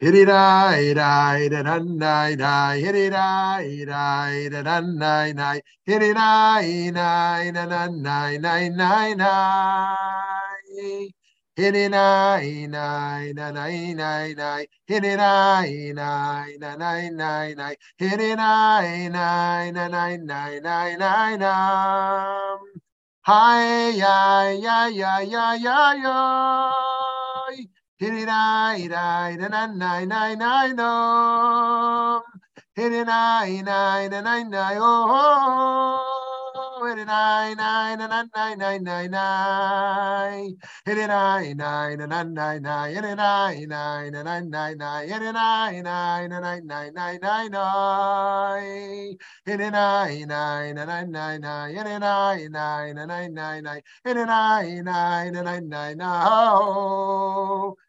Hirirai rai da dan nai nai nai nai nai nai nai Hi ya ya ya ya ya ya Hiri nai nai na na nai nai nai no. Hiri nai nai na nai nai oh. Hiri nai nai na na nai nai nai nai. Nai nai na na nai nai. Hiri nai nai na na nai nai. Nai nai na nai nai nai nai nai. Hiri nai nai nai nai nai. Hiri nai nai nai nai nai. Nai nai na nai nai nai. Hiri nai nai nai nai nai nai nai. Hiri nai nai nai nai nai nai na nai nai oh. Hiri nai nai nai nai nai nai.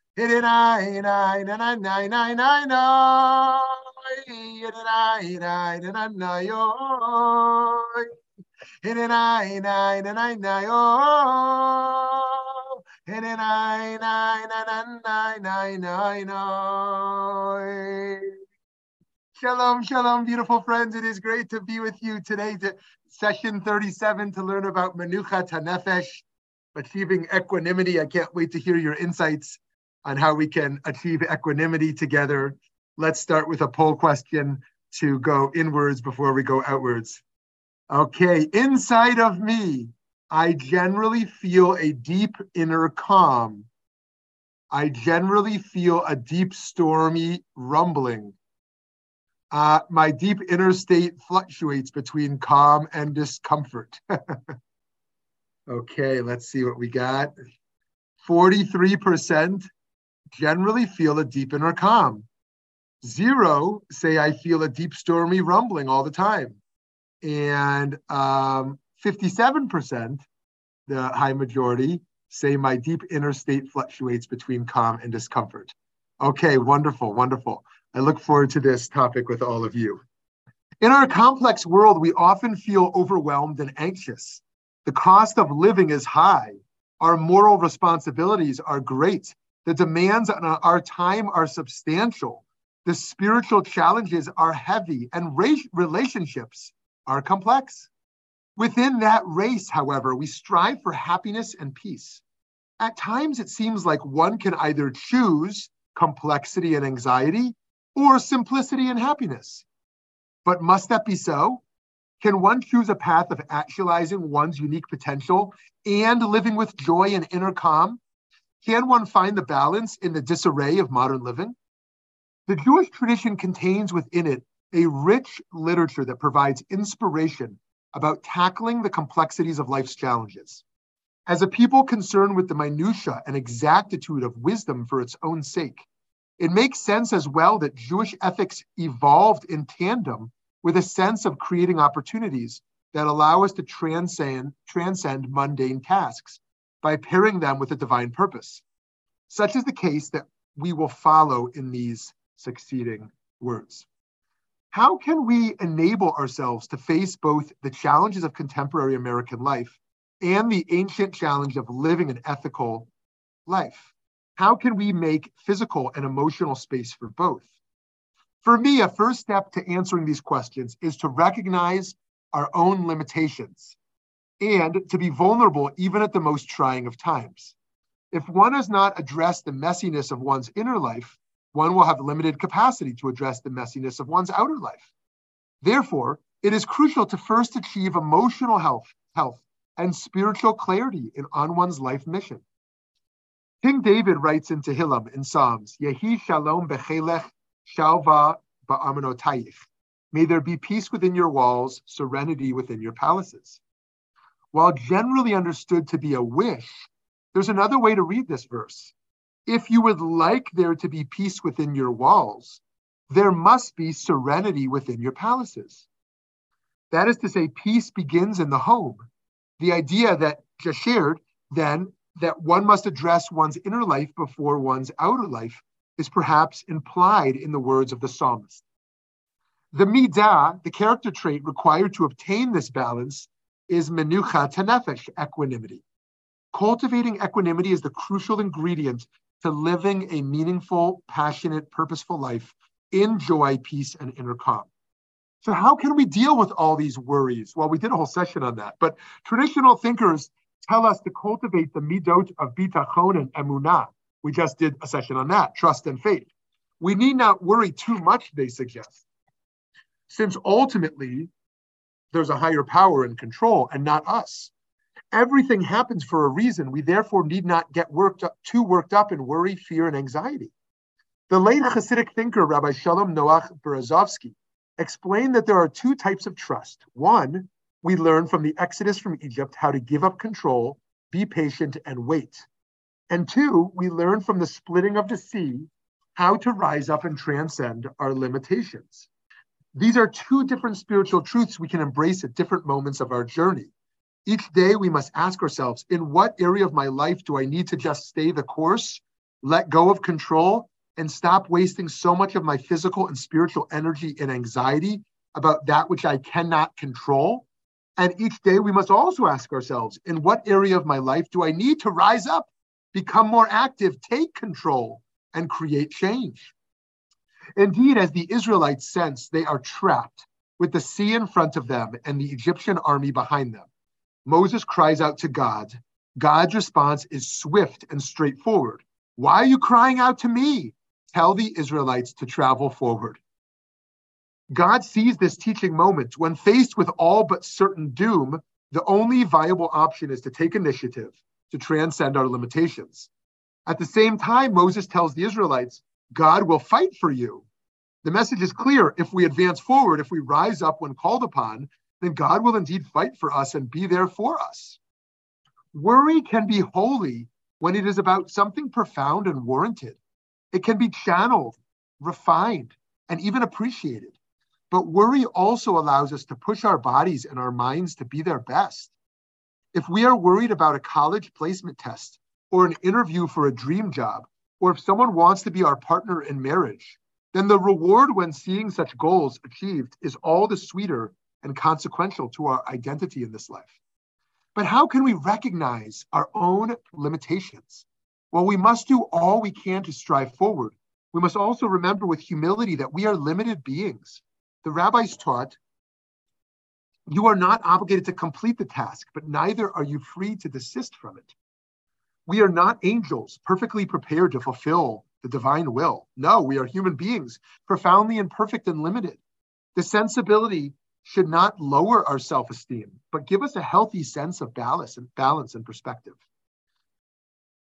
Shalom, shalom, beautiful friends. It is great to be with you today to session 37 to learn about Menuchat HaNefesh, achieving equanimity. I can't wait to hear your insights on how we can achieve equanimity together. Let's start with a poll question to go inwards before we go outwards. Okay, inside of me, I generally feel a deep inner calm. I generally feel a deep, stormy rumbling. Uh, my deep inner state fluctuates between calm and discomfort. okay, let's see what we got. 43% generally feel a deep inner calm. Zero say I feel a deep stormy rumbling all the time. And um, 57%, the high majority, say my deep inner state fluctuates between calm and discomfort. Okay, wonderful, wonderful. I look forward to this topic with all of you. In our complex world, we often feel overwhelmed and anxious. The cost of living is high. Our moral responsibilities are great. The demands on our time are substantial. The spiritual challenges are heavy, and relationships are complex. Within that race, however, we strive for happiness and peace. At times, it seems like one can either choose complexity and anxiety or simplicity and happiness. But must that be so? Can one choose a path of actualizing one's unique potential and living with joy and inner calm can one find the balance in the disarray of modern living? The Jewish tradition contains within it a rich literature that provides inspiration about tackling the complexities of life's challenges. As a people concerned with the minutiae and exactitude of wisdom for its own sake, it makes sense as well that Jewish ethics evolved in tandem with a sense of creating opportunities that allow us to transcend, transcend mundane tasks by pairing them with a divine purpose. Such is the case that we will follow in these succeeding words. How can we enable ourselves to face both the challenges of contemporary American life and the ancient challenge of living an ethical life? How can we make physical and emotional space for both? For me, a first step to answering these questions is to recognize our own limitations and to be vulnerable even at the most trying of times. If one has not addressed the messiness of one's inner life, one will have limited capacity to address the messiness of one's outer life. Therefore, it is crucial to first achieve emotional health, health and spiritual clarity in, on one's life mission. King David writes in Tehillim in Psalms, Yehi shalom bechelech shalva ba'armonotayich. May there be peace within your walls, serenity within your palaces. While generally understood to be a wish, there's another way to read this verse. If you would like there to be peace within your walls, there must be serenity within your palaces. That is to say, peace begins in the home. The idea that just shared, then, that one must address one's inner life before one's outer life is perhaps implied in the words of the psalmist. The midah, the character trait required to obtain this balance, is menuchat hanefesh, equanimity. Cultivating equanimity is the crucial ingredient to living a meaningful, passionate, purposeful life in joy, peace, and inner calm. So, how can we deal with all these worries? Well, we did a whole session on that, but traditional thinkers tell us to cultivate the midot of bitachon and emunah. We just did a session on that, trust and faith. We need not worry too much, they suggest, since ultimately there's a higher power and control and not us. Everything happens for a reason. We therefore need not get worked up, too worked up in worry, fear, and anxiety. The late Hasidic thinker, Rabbi Shalom Noach Berezovsky, explained that there are two types of trust. One, we learn from the Exodus from Egypt how to give up control, be patient, and wait. And two, we learn from the splitting of the sea how to rise up and transcend our limitations. These are two different spiritual truths we can embrace at different moments of our journey. Each day, we must ask ourselves in what area of my life do I need to just stay the course, let go of control, and stop wasting so much of my physical and spiritual energy and anxiety about that which I cannot control? And each day, we must also ask ourselves in what area of my life do I need to rise up, become more active, take control, and create change? Indeed, as the Israelites sense they are trapped with the sea in front of them and the Egyptian army behind them, Moses cries out to God. God's response is swift and straightforward. Why are you crying out to me? Tell the Israelites to travel forward. God sees this teaching moment when faced with all but certain doom, the only viable option is to take initiative to transcend our limitations. At the same time, Moses tells the Israelites, God will fight for you. The message is clear. If we advance forward, if we rise up when called upon, then God will indeed fight for us and be there for us. Worry can be holy when it is about something profound and warranted. It can be channeled, refined, and even appreciated. But worry also allows us to push our bodies and our minds to be their best. If we are worried about a college placement test or an interview for a dream job, or if someone wants to be our partner in marriage, then the reward when seeing such goals achieved is all the sweeter and consequential to our identity in this life. But how can we recognize our own limitations? Well, we must do all we can to strive forward. We must also remember with humility that we are limited beings. The rabbis taught you are not obligated to complete the task, but neither are you free to desist from it. We are not angels perfectly prepared to fulfill the divine will. No, we are human beings, profoundly imperfect and limited. The sensibility should not lower our self-esteem, but give us a healthy sense of balance and balance and perspective.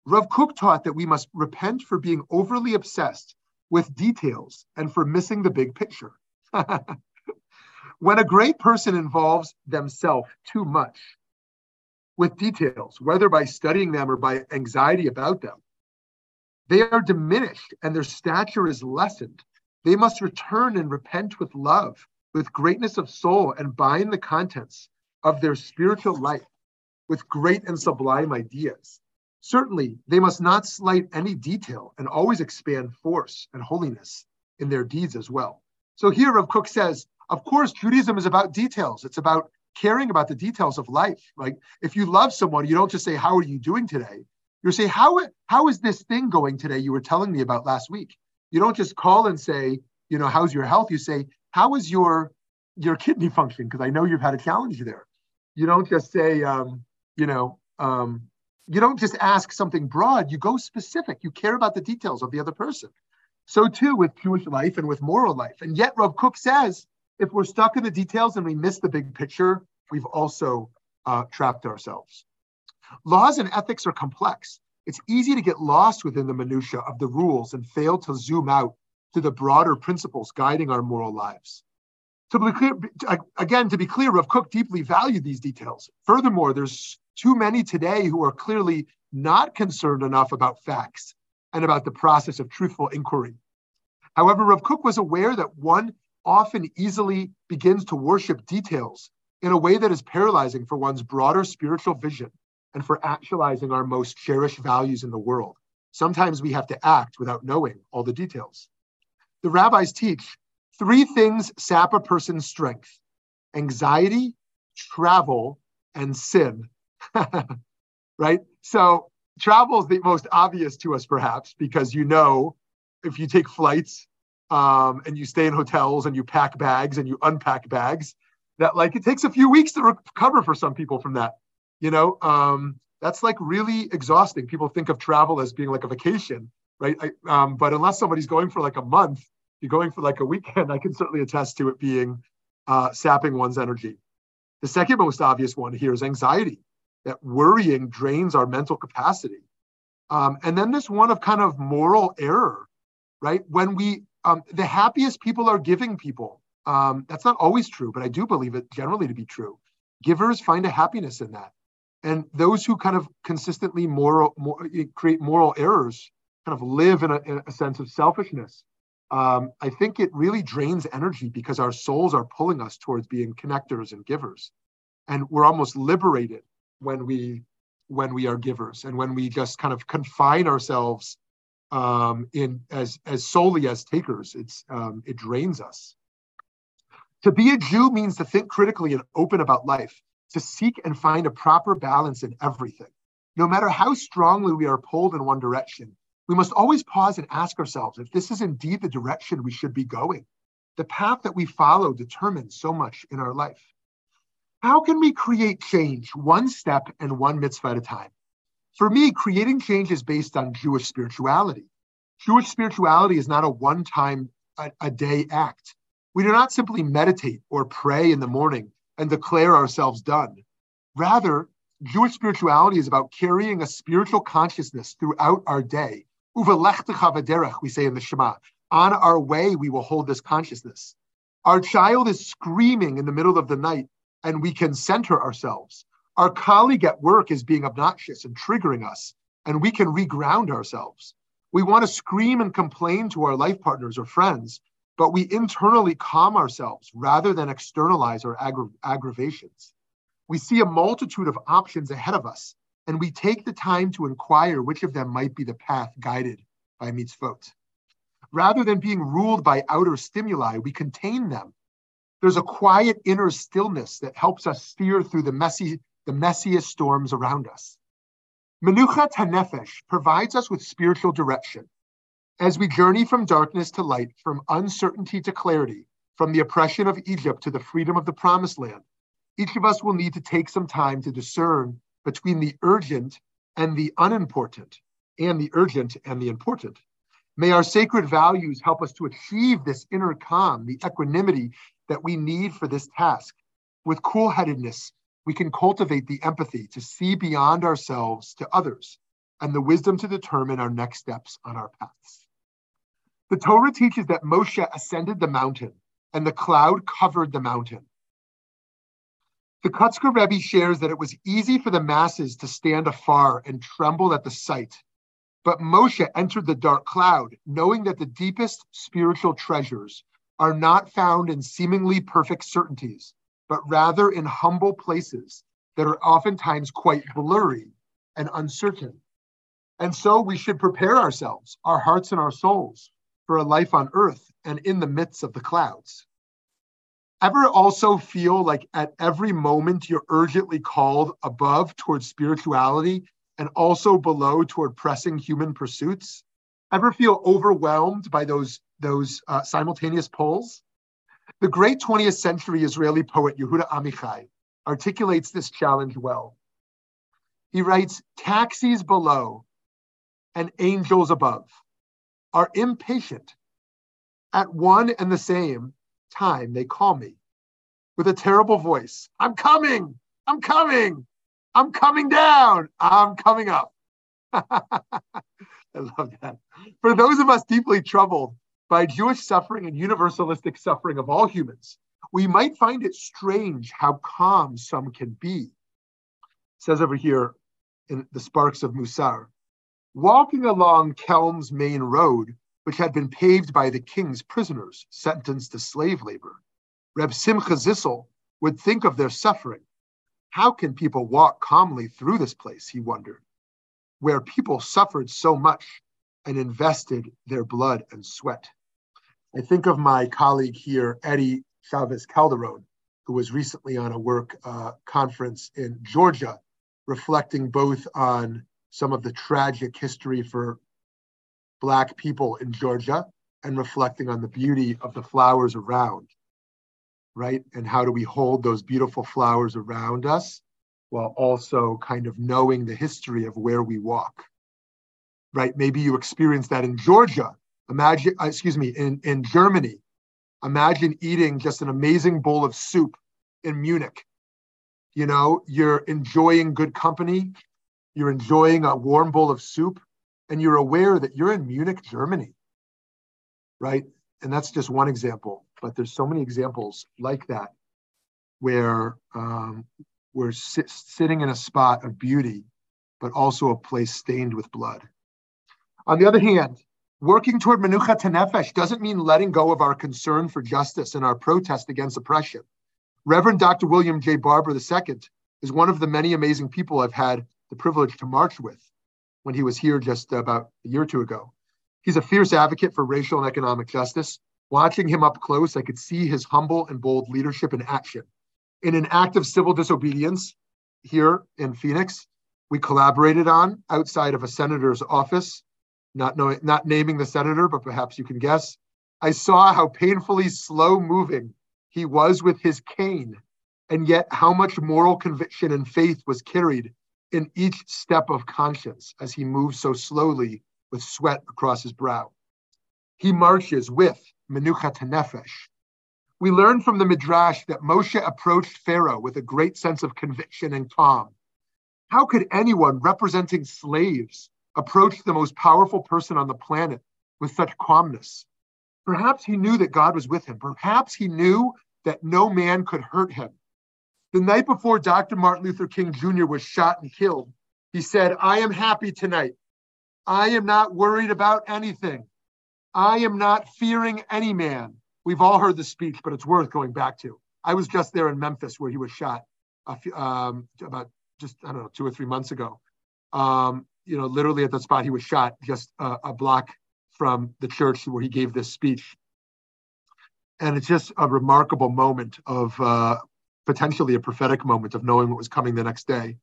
Rav Kook taught that we must repent for being overly obsessed with details and for missing the big picture. when a great person involves themselves too much with details, whether by studying them or by anxiety about them, they are diminished and their stature is lessened. They must return and repent with love, with greatness of soul, and bind the contents of their spiritual life with great and sublime ideas. Certainly, they must not slight any detail and always expand force and holiness in their deeds as well. So here Rav Kook says, of course, Judaism is about details. It's about caring about the details of life. Like if you love someone, you don't just say, How are you doing today? You say, how, how is this thing going today you were telling me about last week? You don't just call and say, you know, how's your health? You say, how is your your kidney function? Because I know you've had a challenge there. You don't just say, um, you know, um, you don't just ask something broad. You go specific. You care about the details of the other person. So too with Jewish life and with moral life. And yet, Rav Kook says, if we're stuck in the details and we miss the big picture, we've also uh, trapped ourselves. Laws and ethics are complex. It's easy to get lost within the minutiae of the rules and fail to zoom out to the broader principles guiding our moral lives. To be clear, again, to be clear, Rav Kook deeply valued these details. Furthermore, there's too many today who are clearly not concerned enough about facts and about the process of truthful inquiry. However, Rav Kook was aware that one often easily begins to worship details in a way that is paralyzing for one's broader spiritual vision and for actualizing our most cherished values in the world. Sometimes we have to act without knowing all the details. The rabbis teach three things sap a person's strength anxiety, travel, and sin. right? So travel is the most obvious to us, perhaps, because you know if you take flights um, and you stay in hotels and you pack bags and you unpack bags, that like it takes a few weeks to recover for some people from that. You know, um, that's like really exhausting. People think of travel as being like a vacation, right? I, um, but unless somebody's going for like a month, you're going for like a weekend, I can certainly attest to it being uh, sapping one's energy. The second most obvious one here is anxiety, that worrying drains our mental capacity. Um, and then this one of kind of moral error, right? When we, um, the happiest people are giving people. Um, that's not always true, but I do believe it generally to be true. Givers find a happiness in that. And those who kind of consistently moral, more, create moral errors kind of live in a, in a sense of selfishness. Um, I think it really drains energy because our souls are pulling us towards being connectors and givers. And we're almost liberated when we when we are givers and when we just kind of confine ourselves um, in as as solely as takers. It's um, it drains us. To be a Jew means to think critically and open about life, to seek and find a proper balance in everything. No matter how strongly we are pulled in one direction, we must always pause and ask ourselves if this is indeed the direction we should be going. The path that we follow determines so much in our life. How can we create change one step and one mitzvah at a time? For me, creating change is based on Jewish spirituality. Jewish spirituality is not a one time a, a day act. We do not simply meditate or pray in the morning and declare ourselves done. Rather, Jewish spirituality is about carrying a spiritual consciousness throughout our day. we say in the Shema. On our way, we will hold this consciousness. Our child is screaming in the middle of the night, and we can center ourselves. Our colleague at work is being obnoxious and triggering us, and we can reground ourselves. We want to scream and complain to our life partners or friends, but we internally calm ourselves rather than externalize our aggra- aggravations. We see a multitude of options ahead of us, and we take the time to inquire which of them might be the path guided by mitzvot. Rather than being ruled by outer stimuli, we contain them. There's a quiet inner stillness that helps us steer through the messy, the messiest storms around us. Menuchat HaNefesh provides us with spiritual direction as we journey from darkness to light, from uncertainty to clarity, from the oppression of Egypt to the freedom of the promised land, each of us will need to take some time to discern between the urgent and the unimportant, and the urgent and the important. May our sacred values help us to achieve this inner calm, the equanimity that we need for this task. With cool headedness, we can cultivate the empathy to see beyond ourselves to others and the wisdom to determine our next steps on our paths. The Torah teaches that Moshe ascended the mountain and the cloud covered the mountain. The Kotzker Rebbe shares that it was easy for the masses to stand afar and tremble at the sight. But Moshe entered the dark cloud, knowing that the deepest spiritual treasures are not found in seemingly perfect certainties, but rather in humble places that are oftentimes quite blurry and uncertain. And so we should prepare ourselves, our hearts and our souls, for a life on earth and in the midst of the clouds. Ever also feel like at every moment you're urgently called above towards spirituality and also below toward pressing human pursuits? Ever feel overwhelmed by those, those uh, simultaneous pulls? The great 20th century Israeli poet Yehuda Amichai articulates this challenge well. He writes, taxis below and angels above are impatient. At one and the same time, they call me with a terrible voice I'm coming! I'm coming! I'm coming down! I'm coming up. I love that. For those of us deeply troubled by Jewish suffering and universalistic suffering of all humans, we might find it strange how calm some can be. It says over here in the Sparks of Musar Walking along Kelm's main road, which had been paved by the king's prisoners sentenced to slave labor, Reb Simcha Zissel would think of their suffering. How can people walk calmly through this place, he wondered, where people suffered so much and invested their blood and sweat? I think of my colleague here, Eddie Chavez Calderon, who was recently on a work uh, conference in Georgia, reflecting both on some of the tragic history for Black people in Georgia and reflecting on the beauty of the flowers around, right? And how do we hold those beautiful flowers around us while also kind of knowing the history of where we walk, right? Maybe you experienced that in Georgia. Imagine, uh, excuse me, in, in Germany. Imagine eating just an amazing bowl of soup in Munich. You know, you're enjoying good company, you're enjoying a warm bowl of soup, and you're aware that you're in Munich, Germany, right? And that's just one example, but there's so many examples like that where um, we're sit, sitting in a spot of beauty, but also a place stained with blood. On the other hand, working toward menuchat hanefesh doesn't mean letting go of our concern for justice and our protest against oppression. Reverend Dr. William J. Barber II is one of the many amazing people I've had the privilege to march with when he was here just about a year or two ago. He's a fierce advocate for racial and economic justice. Watching him up close, I could see his humble and bold leadership in action. In an act of civil disobedience here in Phoenix, we collaborated on outside of a senator's office, not knowing, not naming the senator, but perhaps you can guess. I saw how painfully slow moving he was with his cane, and yet how much moral conviction and faith was carried in each step of conscience as he moved so slowly with sweat across his brow. He marches with Menuchat Nefesh. We learn from the Midrash that Moshe approached Pharaoh with a great sense of conviction and calm. How could anyone representing slaves approach the most powerful person on the planet with such calmness? Perhaps he knew that God was with him. Perhaps he knew that no man could hurt him. The night before Dr. Martin Luther King Jr. was shot and killed, he said, I am happy tonight. I am not worried about anything. I am not fearing any man. We've all heard the speech, but it's worth going back to. I was just there in Memphis where he was shot few, um, about just, I don't know, two or three months ago. Um, you know, literally at the spot he was shot, just a, a block from the church where he gave this speech. And it's just a remarkable moment of uh, potentially a prophetic moment of knowing what was coming the next day.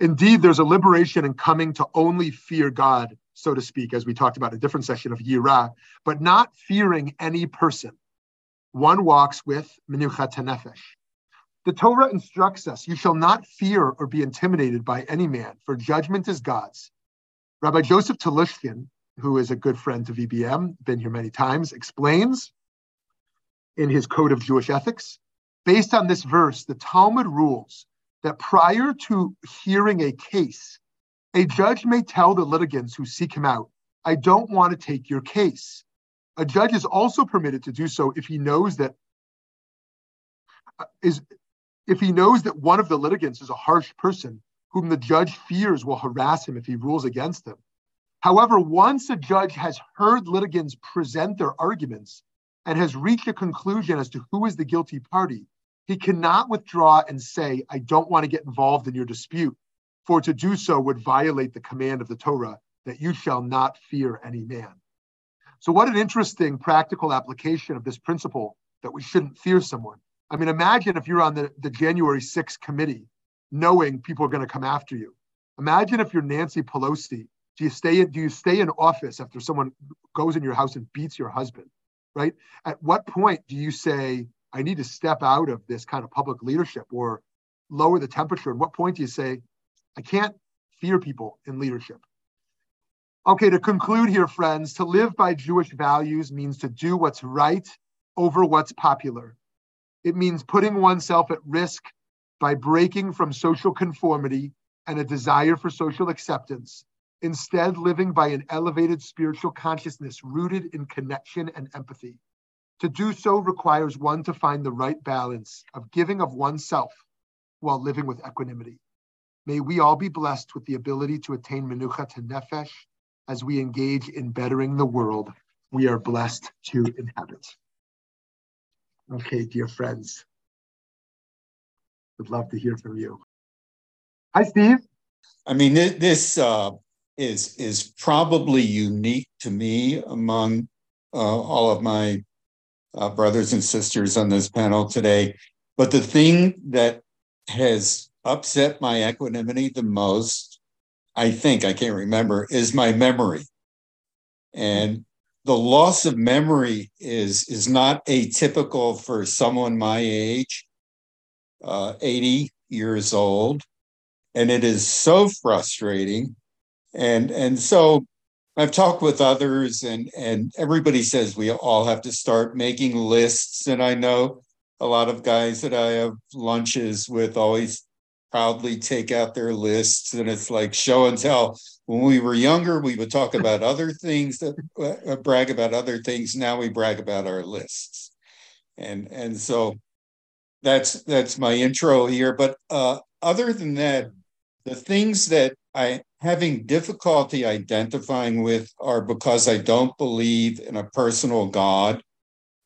Indeed, there's a liberation in coming to only fear God, so to speak, as we talked about a different session of Yirah, but not fearing any person. One walks with Menuchat Nefesh. The Torah instructs us, you shall not fear or be intimidated by any man, for judgment is God's. Rabbi Joseph Telushkin, who is a good friend to VBM, been here many times, explains in his Code of Jewish Ethics Based on this verse, the Talmud rules that prior to hearing a case, a judge may tell the litigants who seek him out, I don't want to take your case. A judge is also permitted to do so if he knows that uh, if he knows that one of the litigants is a harsh person whom the judge fears will harass him if he rules against him. However, once a judge has heard litigants present their arguments and has reached a conclusion as to who is the guilty party, he cannot withdraw and say, I don't want to get involved in your dispute, for to do so would violate the command of the Torah that you shall not fear any man. So, what an interesting practical application of this principle that we shouldn't fear someone. I mean, imagine if you're on the, the January 6th committee, knowing people are going to come after you. Imagine if you're Nancy Pelosi. Do you stay in, do you stay in office after someone goes in your house and beats your husband? Right? At what point do you say, I need to step out of this kind of public leadership or lower the temperature? At what point do you say, I can't fear people in leadership? Okay, to conclude here, friends, to live by Jewish values means to do what's right over what's popular. It means putting oneself at risk by breaking from social conformity and a desire for social acceptance, instead, living by an elevated spiritual consciousness rooted in connection and empathy. To do so requires one to find the right balance of giving of oneself while living with equanimity. May we all be blessed with the ability to attain menuchat hanefesh as we engage in bettering the world we are blessed to inhabit. Okay, dear friends, would love to hear from you. Hi, Steve. I mean, this uh, is is probably unique to me among uh, all of my uh, brothers and sisters on this panel today. But the thing that has upset my equanimity the most I think I can't remember, is my memory. And the loss of memory is is not atypical for someone my age, uh, 80 years old, and it is so frustrating. And and so I've talked with others, and and everybody says we all have to start making lists. And I know a lot of guys that I have lunches with always proudly take out their lists. And it's like show and tell. When we were younger we would talk about other things that uh, brag about other things. Now we brag about our lists. And and so that's that's my intro here but uh, other than that the things that i having difficulty identifying with are because i don't believe in a personal god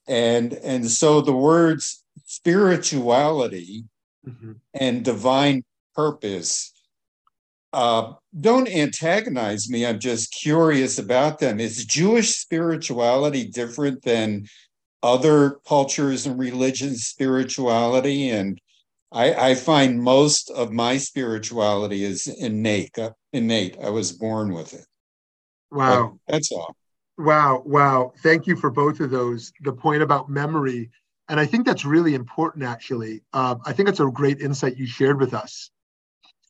and and so the words spirituality mm-hmm. and divine purpose uh, don't antagonize me. I'm just curious about them. Is Jewish spirituality different than other cultures and religions' spirituality? And I, I find most of my spirituality is innate. Uh, innate. I was born with it. Wow. But that's all. Wow. Wow. Thank you for both of those. The point about memory and I think that's really important, actually. Uh, I think it's a great insight you shared with us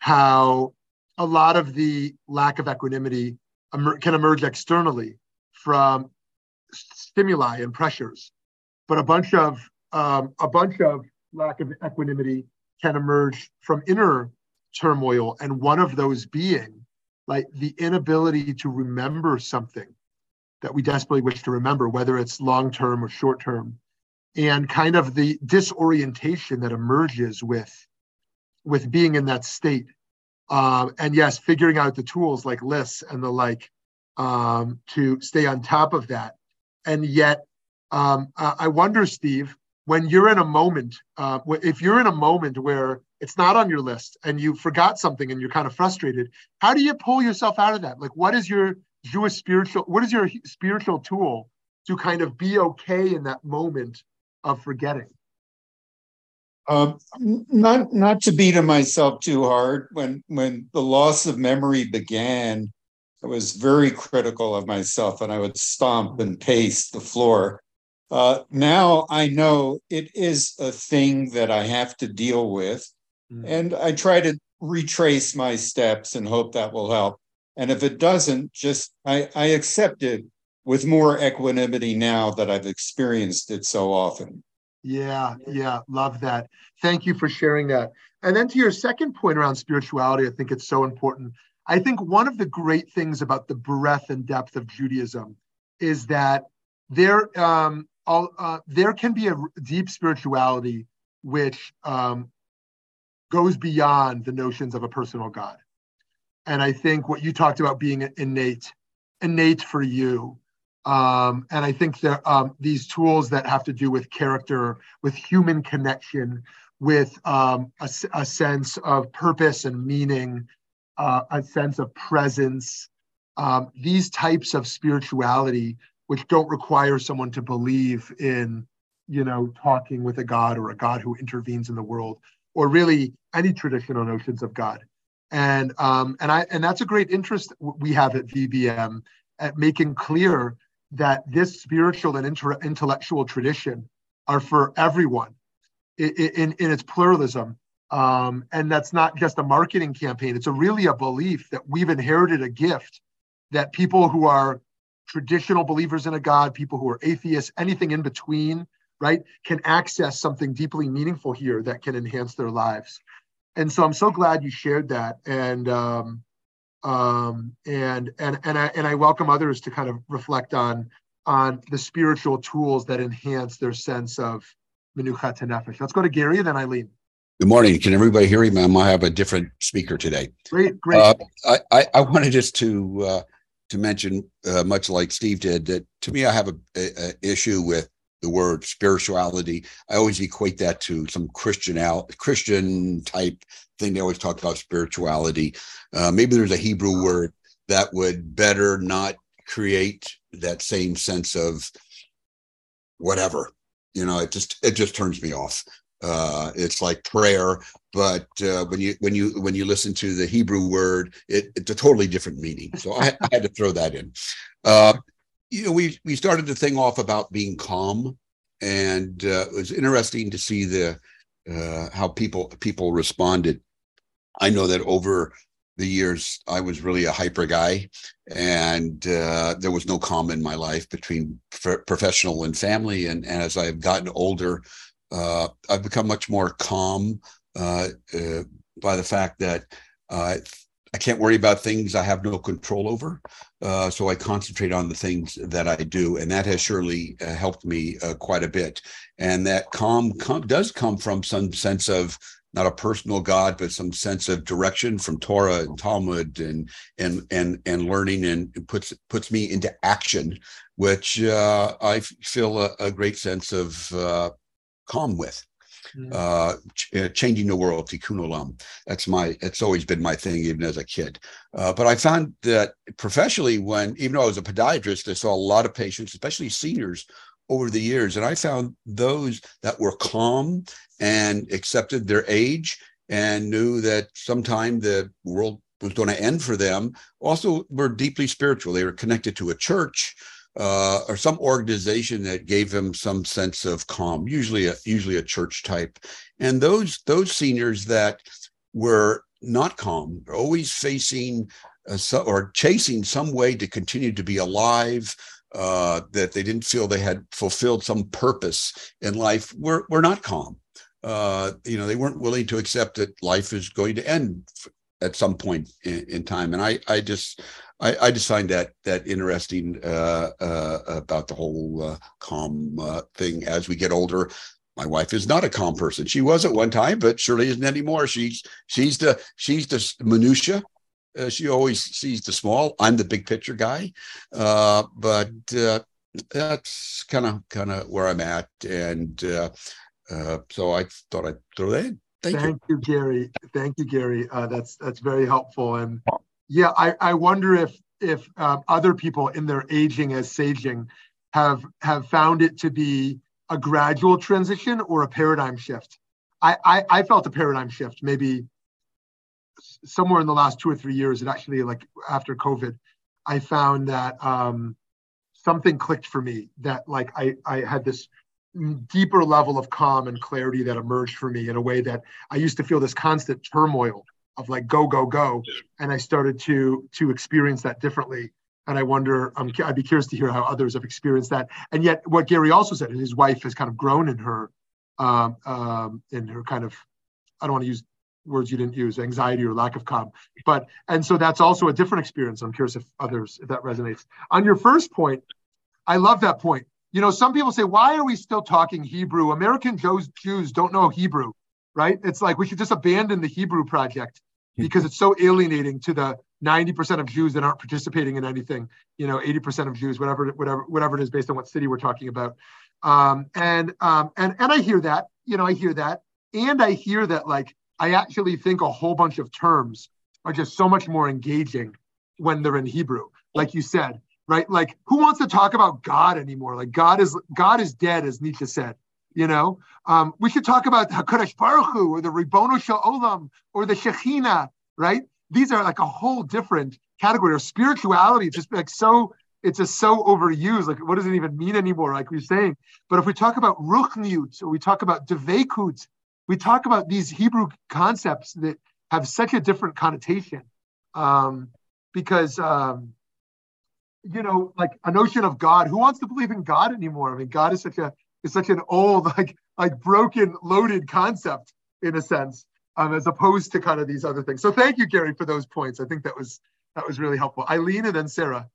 how a lot of the lack of equanimity emer- can emerge externally from stimuli and pressures, but a bunch of um, a bunch of lack of equanimity can emerge from inner turmoil, and one of those being like the inability to remember something that we desperately wish to remember, whether it's long term or short term and kind of the disorientation that emerges with with being in that state. Um, and yes figuring out the tools like lists and the like um, to stay on top of that. And yet um, i wonder steve when you're in a moment uh, if you're in a moment where it's not on your list and you forgot something and you're kind of frustrated how do you pull yourself out of that like what is your jewish spiritual what is your spiritual tool to kind of be okay in that moment of forgetting? Um, not not to beat on myself too hard. When when the loss of memory began, I was very critical of myself, and I would stomp and pace the floor. Uh, now I know it is a thing that I have to deal with, mm. and I try to retrace my steps and hope that will help. And if it doesn't, just I, I accept it with more equanimity now that I've experienced it so often. Yeah, yeah, love that. Thank you for sharing that. And then to your second point around spirituality, I think it's so important. I think one of the great things about the breadth and depth of Judaism is that there, um, uh, there can be a deep spirituality which um, goes beyond the notions of a personal God. And I think what you talked about being innate, innate for you, um, and I think that um, these tools that have to do with character, with human connection, with um, a, a, sense of purpose and meaning, uh, a sense of presence, um, these types of spirituality, which don't require someone to believe in, you know, talking with a God or a God who intervenes in the world, or really any traditional notions of God. And um, and I and that's a great interest we have at VBM at making clear that this spiritual and inter- intellectual tradition are for everyone in, in, in its pluralism. Um, and that's not just a marketing campaign, it's a really a belief that we've inherited a gift that people who are traditional believers in a God, people who are atheists, anything in between, right, can access something deeply meaningful here that can enhance their lives. And so I'm so glad you shared that. And um, um, and and and I and I welcome others to kind of reflect on on the spiritual tools that enhance their sense of menuchat nefesh. Let's go to Gary, then Eileen. Good morning. Can everybody hear me? I have a different speaker today. Great, great. Uh, I, I, I wanted just to uh, to mention, uh, much like Steve did, that to me I have a, a, a, issue with the word spirituality. I always equate that to some Christian Christian type thing. They always talk about spirituality. Uh, maybe there's a Hebrew word that would better not create that same sense of whatever. You know, it just it just turns me off. Uh, it's like prayer, but uh, when you when you when you listen to the Hebrew word, it, it's a totally different meaning. So I, I had to throw that in. Uh, you know, we we started the thing off about being calm, and uh, it was interesting to see the uh, how people people responded. I know that over the years I was really a hyper guy, and uh, there was no calm in my life between professional and family. And, and, as I've gotten older, uh, I've become much more calm uh, uh by the fact that uh, I can't worry about things I have no control over. Uh, so I concentrate on the things that I do, and that has surely helped me quite a bit. And that calm com- does come from some sense of not a personal God, but some sense of direction from Torah and Talmud and and and and learning, and puts puts me into action, which uh, I feel a, a, great sense of uh, calm with. Mm. Uh, ch- uh, changing the world, tikkun olam. That's my. It's always been my thing, even as a kid. Uh, but I found that professionally, when even though I was a podiatrist, I saw a lot of patients, especially seniors, over the years. And I found those that were calm and accepted their age and knew that sometime the world was going to end for them also were deeply spiritual. They were connected to a church. Uh, or some organization that gave them some sense of calm, usually a usually a church type, and those those seniors that were not calm, always facing uh, or chasing some way to continue to be alive, uh, that they didn't feel they had fulfilled some purpose in life were, were not calm. Uh, you know, they weren't willing to accept that life is going to end at some point in, in time. And I, I just, I, I, just find that that interesting uh, uh, about the whole uh, calm uh, thing. As we get older, my wife is not a calm person. She was at one time, but surely isn't anymore. She's she's the she's the minutia uh, she always sees the small. I'm the big picture guy, uh, but uh, that's kind of kind of where I'm at, and uh, so I thought I'd throw that in. Thank, Thank you. you. Gary. Thank you, Gary. That's that's very helpful, and yeah, I, I wonder if if other people in their aging as saging have have found it to be a gradual transition or a paradigm shift. I, I, I felt a paradigm shift maybe somewhere in the last two or three years, and actually like after COVID, I found that um, something clicked for me that like I, I had this deeper level of calm and clarity that emerged for me in a way that I used to feel this constant turmoil of like go go go, and I started to to experience that differently. And I wonder, um, I'd be curious to hear how others have experienced that. And yet, what Gary also said, his wife has kind of grown in her, um, um, in her kind of, I don't want to use words you didn't use, anxiety or lack of calm. But and so that's also a different experience. I'm curious if others if that resonates. On your first point, I love that point. You know, some people say, why are we still talking Hebrew? American Jews Jews don't know Hebrew, right? It's like we should just abandon the Hebrew project because it's so alienating to the 90% of Jews that aren't participating in anything, you know, 80% of Jews, whatever, whatever, whatever it is based on what city we're talking about. Um, and um, and and I hear that, you know, I hear that. And I hear that like I actually think a whole bunch of terms are just so much more engaging when they're in Hebrew. Like you said, right? Like who wants to talk about God anymore? Like God is God is dead, as Nietzsche said. You know, um, we should talk about Hakadosh Baruch Hu or the Ribono Olam or the Shekhinah, right? These are like a whole different category. of spirituality, It's just like so, it's just so overused. Like, what does it even mean anymore? Like we're saying. But if we talk about ruchniut or we talk about devekut, we talk about these Hebrew concepts that have such a different connotation um, because, um, you know, like a notion of God. Who wants to believe in God anymore? I mean, God is such a is such an old, like like broken, loaded concept in a sense, um, as opposed to kind of these other things. So thank you, Gary, for those points. I think that was that was really helpful. Eileen and then Sarah.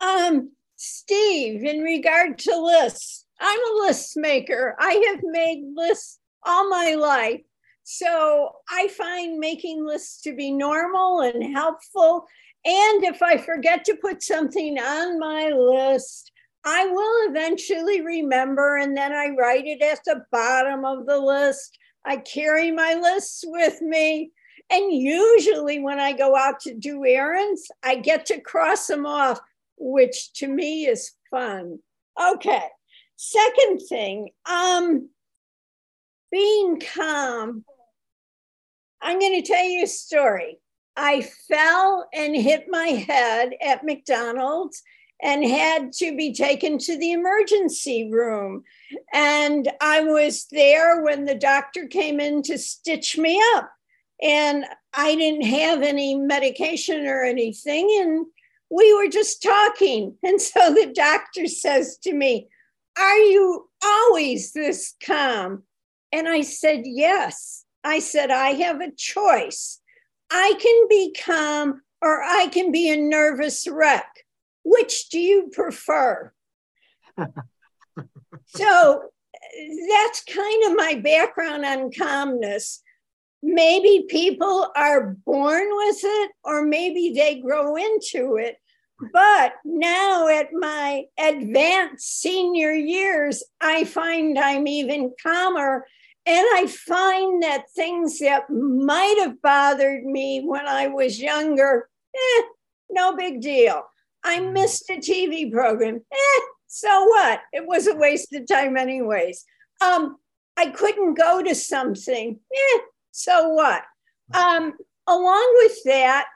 Um, Steve, in regard to lists, I'm a list maker. I have made lists all my life. So I find making lists to be normal and helpful. And if I forget to put something on my list, I will eventually remember and then I write it at the bottom of the list. I carry my lists with me. And usually, when I go out to do errands, I get to cross them off, which to me is fun. Okay. Second thing, um, being calm, I'm going to tell you a story. I fell and hit my head at McDonald's and had to be taken to the emergency room. And I was there when the doctor came in to stitch me up. And I didn't have any medication or anything. And we were just talking. And so the doctor says to me, Are you always this calm? And I said, Yes. I said, I have a choice. I can be calm or I can be a nervous wreck. Which do you prefer? so that's kind of my background on calmness. Maybe people are born with it, or maybe they grow into it. But now at my advanced senior years, I find I'm even calmer and I find that things that might have bothered me when I was younger, eh, no big deal. I mm. missed a TV program. Eh, so what? It was a waste of time, anyways. Um, I couldn't go to something. Eh, so what? Um, along with that,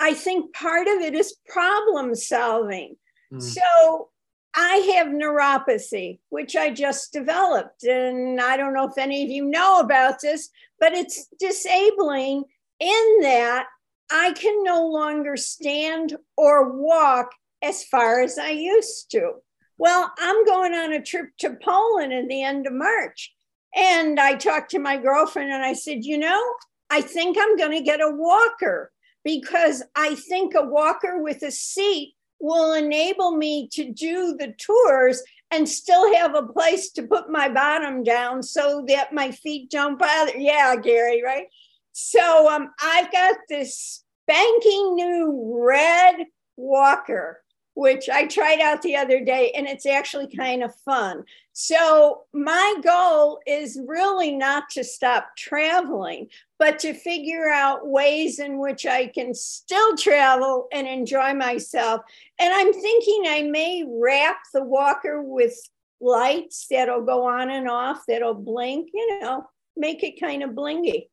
I think part of it is problem solving. Mm. So I have neuropathy, which I just developed. And I don't know if any of you know about this, but it's disabling in that I can no longer stand or walk as far as I used to. Well, I'm going on a trip to Poland in the end of March. And I talked to my girlfriend and I said, you know, I think I'm going to get a walker because I think a walker with a seat will enable me to do the tours and still have a place to put my bottom down so that my feet don't bother. Yeah, Gary, right? So um, I've got this spanking new red walker which I tried out the other day, and it's actually kind of fun. So, my goal is really not to stop traveling, but to figure out ways in which I can still travel and enjoy myself. And I'm thinking I may wrap the walker with lights that'll go on and off, that'll blink, you know, make it kind of blingy.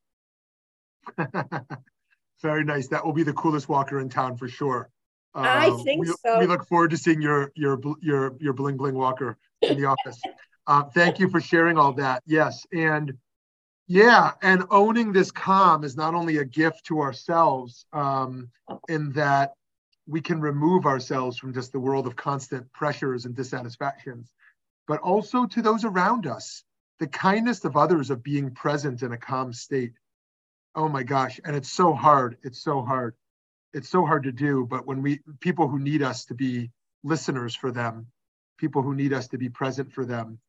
Very nice. That will be the coolest walker in town for sure. Um, I think we, so. We look forward to seeing your your your your bling bling walker in the office. Uh, thank you for sharing all that. Yes, and yeah, and owning this calm is not only a gift to ourselves um, in that we can remove ourselves from just the world of constant pressures and dissatisfactions, but also to those around us. The kindness of others of being present in a calm state. Oh my gosh, and it's so hard. It's so hard. It's so hard to do but when we people who need us to be listeners for them people who need us to be present for them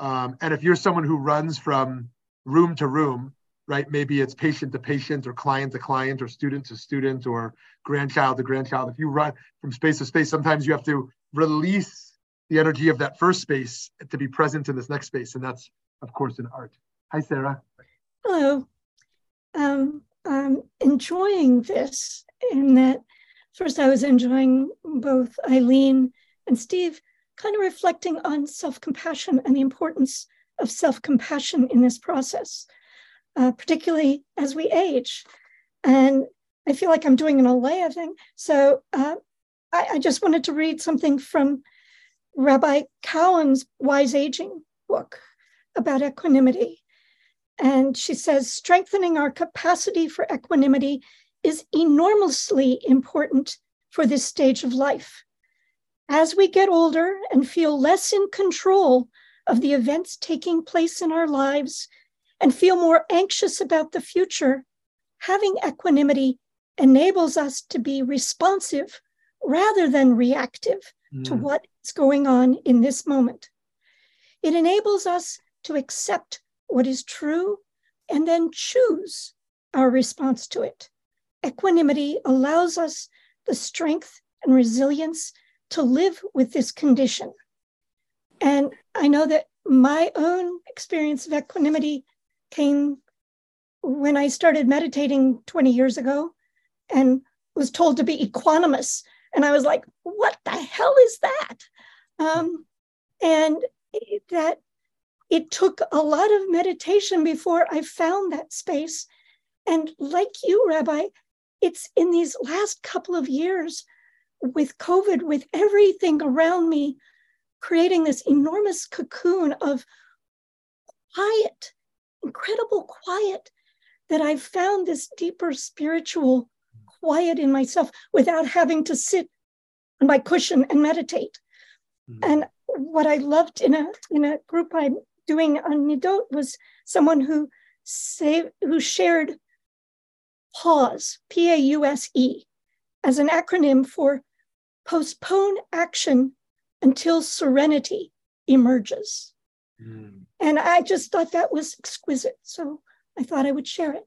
um, and if you're someone who runs from room to room right maybe it's patient to patient or client to client or student to student or grandchild to grandchild if you run from space to space sometimes you have to release the energy of that first space to be present in this next space and that's of course an art. Hi sarah. Hello um, i'm enjoying this in that first I was enjoying both Eileen and Steve kind of reflecting on self compassion and the importance of self compassion in this process, uh, particularly as we age. And I feel like I'm doing an Alea thing. So uh, I, I, just wanted to read something from Rabbi Cowan's Wise Aging book about equanimity. And she says, strengthening our capacity for equanimity is enormously important for this stage of life. As we get older and feel less in control of the events taking place in our lives and feel more anxious about the future, having equanimity enables us to be responsive rather than reactive mm. to what is going on in this moment. It enables us to accept what is true and then choose our response to it. Equanimity allows us the strength and resilience to live with this condition. And I know that my own experience of equanimity came when I started meditating 20 years ago and was told to be equanimous. And I was like, what the hell is that? Um, and that it took a lot of meditation before I found that space. And like you, Rabbi, it's in these last couple of years with COVID, with everything around me, creating this enormous cocoon of quiet, incredible quiet, that I've found this deeper spiritual quiet in myself without having to sit on my cushion and meditate. Mm-hmm. And what I loved in a in a group I'm doing on Midot was someone who say who shared pause, P-A-U-S-E, as an acronym for postpone action until serenity emerges. Mm. And I just thought that was exquisite. So I thought I would share it.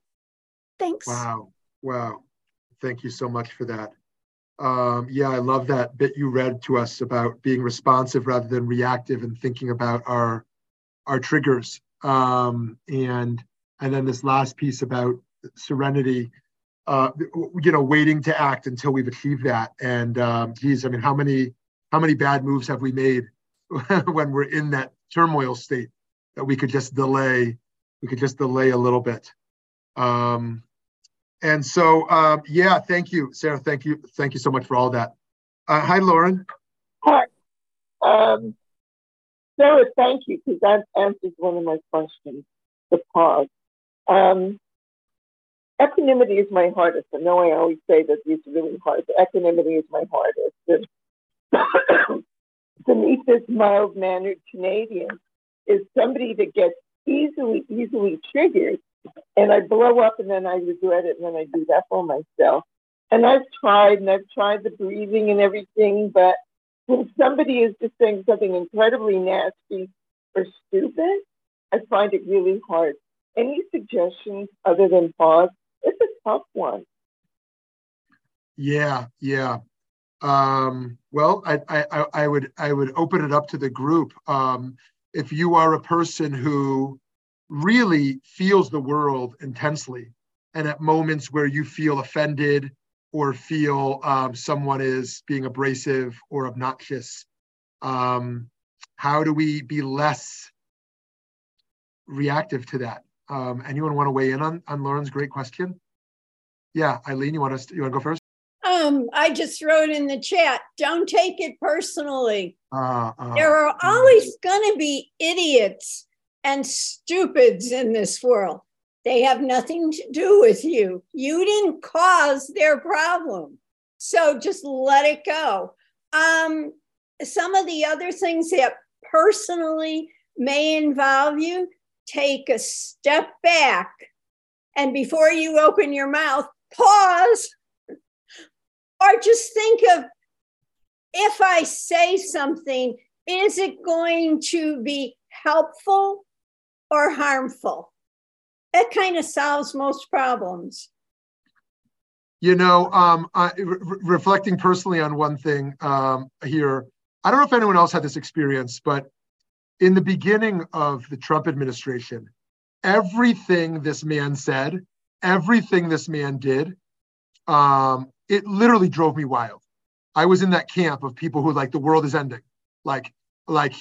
Thanks. Wow. Wow. Thank you so much for that. Um, yeah, I love that bit you read to us about being responsive rather than reactive and thinking about our our triggers. Um, and and then this last piece about serenity, uh, you know, waiting to act until we've achieved that. And um, geez, I mean, how many how many bad moves have we made when we're in that turmoil state that we could just delay? We could just delay a little bit. Um, and so, um, yeah, thank you, Sarah. Thank you, thank you so much for all that. Uh, hi, Lauren. Hi. Um, Sarah, thank you because that answers one of my questions. The pause. Um, equanimity is my hardest. I know I always say that are really hard, but equanimity is my hardest. meet this mild mannered Canadian is somebody that gets easily, easily triggered and I blow up and then I regret it and then I do that for myself. And I've tried and I've tried the breathing and everything, but when somebody is just saying something incredibly nasty or stupid, I find it really hard. Any suggestions other than pause? It's a tough one. Yeah, yeah. Um, well, I, I, I would I would open it up to the group. Um, if you are a person who really feels the world intensely. And at moments where you feel offended or feel um, someone is being abrasive or obnoxious, um, how do we be less reactive to that? Um, anyone want to weigh in on, on Lauren's great question? Yeah, Eileen, you want to you want to go first? Um, I just wrote in the chat, don't take it personally. Uh, uh, there are always going to be idiots and stupids in this world. They have nothing to do with you. You didn't cause their problem. So just let it go. Um, some of the other things that personally may involve you, take a step back. And before you open your mouth, pause or just think of if I say something, is it going to be helpful or harmful. That kind of solves most problems. You know, um, I, re- reflecting personally on one thing um, here, I don't know if anyone else had this experience, but in the beginning of the Trump administration, everything this man said, everything this man did, um, it literally drove me wild. I was in that camp of people who like the world is ending, like like